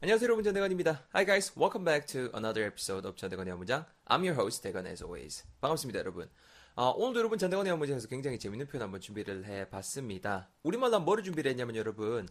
안녕하세요 여러분 전대건입니다. Hi guys, welcome back to another episode of 전대건의 문장. I'm your host 대건 as always. 반갑습니다 여러분. 어, 오늘도 여러분 전대건의 문장에서 굉장히 재밌는 표현 한번 준비를 해봤습니다. 우리말로 뭐를 준비를 했냐면 여러분,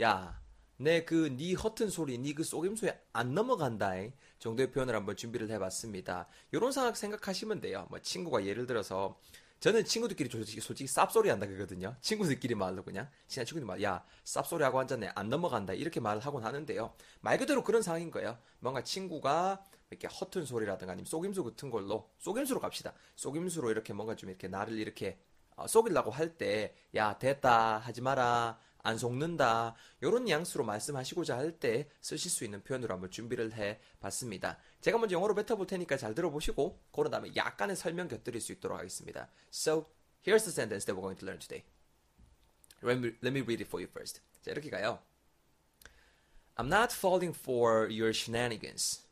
야, 내 그 니 허튼 소리, 니 그 속임수에 안 넘어간다 정도의 표현을 한번 준비를 해봤습니다. 이런 상황 생각하시면 돼요. 뭐 친구가 예를 들어서 저는 친구들끼리 솔직히, 솔직히 쌉소리 한다 그러거든요. 친구들끼리 말로 그냥 친한 친구들 말, 야 쌉소리 하고 앉았네 안 넘어간다 이렇게 말을 하곤 하는데요. 말 그대로 그런 상황인 거예요. 뭔가 친구가 이렇게 허튼 소리라든가 아니면 속임수 같은 걸로 속임수로 갑시다. 속임수로 이렇게 뭔가 좀 이렇게 나를 이렇게 어, 속이려고 할 때 야 됐다 하지 마라 안 속는다. 이런 뉘앙스로 말씀하시고자 할 때 쓰실 수 있는 표현으로 한번 준비를 해 봤습니다. 제가 먼저 영어로 뱉어볼 테니까 잘 들어보시고, 그런 다음에 약간의 설명 곁들일 수 있도록 하겠습니다. So, here's the sentence that we're going to learn today. Let me, let me read it for you first. 자, 이렇게 가요. I'm not falling for your shenanigans.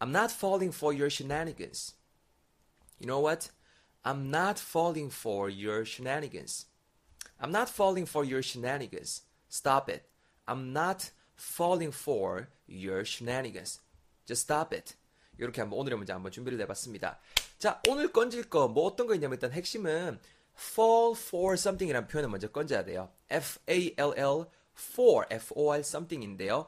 I'm not falling for your shenanigans. You know what? I'm not falling for your shenanigans. I'm not falling for your shenanigans. Stop it. I'm not falling for your shenanigans. Just stop it. 이렇게 한번 오늘의 문제 한번 준비를 해봤습니다. 자, 오늘 건질 거 뭐 어떤 거 있냐면 일단 핵심은 fall for something이라는 표현을 먼저 건져야 돼요. F-A-L-L for, F-O-R something인데요.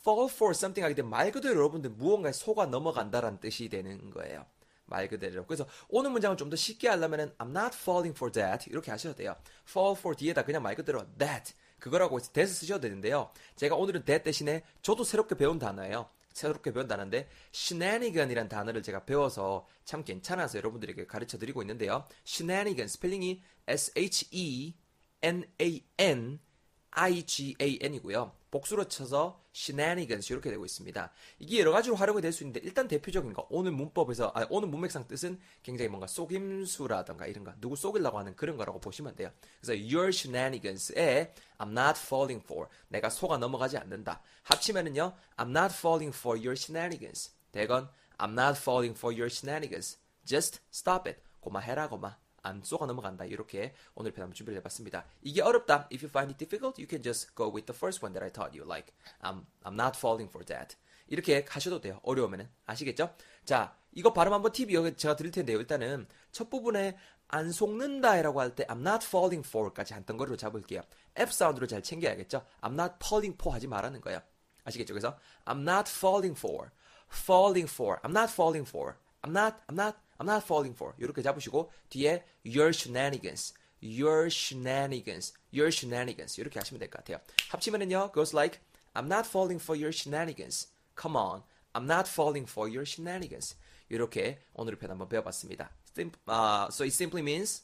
fall for something 하게 되면 말 그대로 여러분들 무언가에 속아 넘어간다라는 뜻이 되는 거예요. 말 그대로. 그래서 오늘 문장을 좀 더 쉽게 하려면은 I'm not falling for that 이렇게 하셔도 돼요. fall for 뒤에다 그냥 말 그대로 that 그거라고 that 쓰셔도 되는데요. 제가 오늘은 that 대신에 저도 새롭게 배운 단어예요. 새롭게 배운 단어인데 shenanigan이라는 단어를 제가 배워서 참 괜찮아서 여러분들에게 가르쳐 드리고 있는데요. shenanigan 스펠링이 S H E N A N I-G-A-N이고요. 복수로 쳐서 shenanigans 이렇게 되고 있습니다. 이게 여러 가지로 활용이 될 수 있는데 일단 대표적인 거 오늘 문법에서 아, 오늘 문맥상 뜻은 굉장히 뭔가 속임수라던가 이런 거 누구 속이려고 하는 그런 거라고 보시면 돼요. 그래서 your shenanigans에 I'm not falling for 내가 속아 넘어가지 않는다. 합치면은요 I'm not falling for your shenanigans. 대건 I'm not falling for your shenanigans. Just stop it. 고마 해라 고마. 안 쏘가 넘어간다. 이렇게 오늘 편 한번 준비를 해봤습니다. 이게 어렵다. If you find it difficult, you can just go with the first one that I taught you. Like, I'm, I'm not falling for that. 이렇게 하셔도 돼요. 어려우면은. 아시겠죠? 자, 이거 발음 한번 팁이 제가 드릴 텐데요. 일단은 첫 부분에 안 속는다라고 할 때 I'm not falling for까지 한 덩어리로 잡을게요. F 사운드로 잘 챙겨야겠죠? I'm not falling for 하지 말라는 거예요. 아시겠죠? 그래서 I'm not falling for, falling for, I'm not falling for, I'm not, I'm not, I'm not falling for. 이렇게 잡으시고 뒤에 your shenanigans, your shenanigans, your shenanigans 이렇게 하시면 될 것 같아요. 합치면은요 goes like I'm not falling for your shenanigans. Come on, I'm not falling for your shenanigans. 이렇게 오늘의 편 한번 배워봤습니다. Uh, so it simply means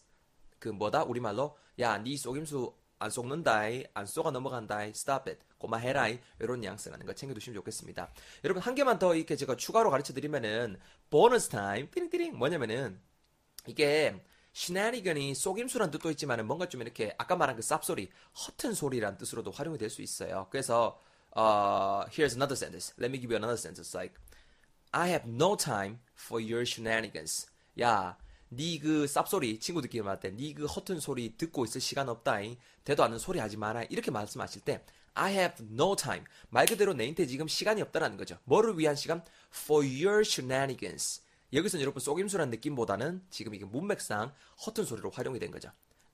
그 뭐다 우리말로 야네 속임수 안 속는다, 안 속아 넘어간다, stop it, 고마해라, 이런 뉘앙스 라는 거 챙겨두시면 좋겠습니다. 여러분, 한 개만 더 이렇게 제가 추가로 가르쳐 드리면은, 보너스 타임, 띠링띠링, 뭐냐면은, 이게, shenanigan이 속임수란 뜻도 있지만은 뭔가 좀 이렇게 아까 말한 그 쌉소리, 허튼 소리란 뜻으로도 활용이 될 수 있어요. 그래서 uh, here's another sentence. Let me give you another sentence. Like, I have no time for your shenanigans. 야, 니그 쌉소리 친구들끼리 말할 때 니그 허튼 소리 듣고 있을 시간 없다잉. 대도 않는 소리 하지 마라. 이렇게 말씀하실 때 I have no time. 말 그대로 내한테 지금 시간이 없다라는 거죠. 뭐를 위한 시간? For your shenanigans. 여기서는 여러분 속임수라는 느낌보다는 지금 이게 문맥상 허튼 소리로 활용이 된 거죠.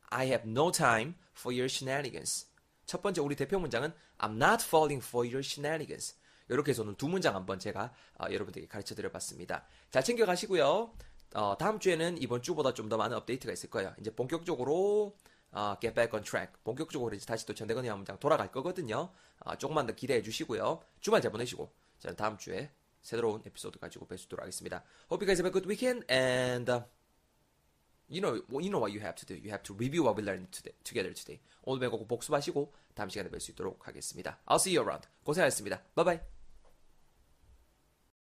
I have no time for your shenanigans. 첫 번째 우리 대표 문장은 I'm not falling for your shenanigans. 이렇게 해서 오늘 두 문장 한번 제가 어, 여러분들에게 가르쳐 드려봤습니다. 잘 챙겨가시고요 어, 다음 주에는 이번 주보다 좀 더 많은 업데이트가 있을 거예요. 이제 본격적으로 어, get back on track. 본격적으로 이제 다시 또 전대건의 문장 돌아갈 거거든요. 어, 조금만 더 기대해 주시고요. 주말 잘 보내시고 저는 다음 주에 새로운 에피소드 가지고 뵐수있도록 하겠습니다. Hope you guys have a good weekend and uh, you know you know what you have to do. You have to review what we learned today, together today. 오늘 배우고 복습하시고 다음 시간에 뵐 수 있도록 하겠습니다. I'll see you around. 고생하셨습니다. Bye bye.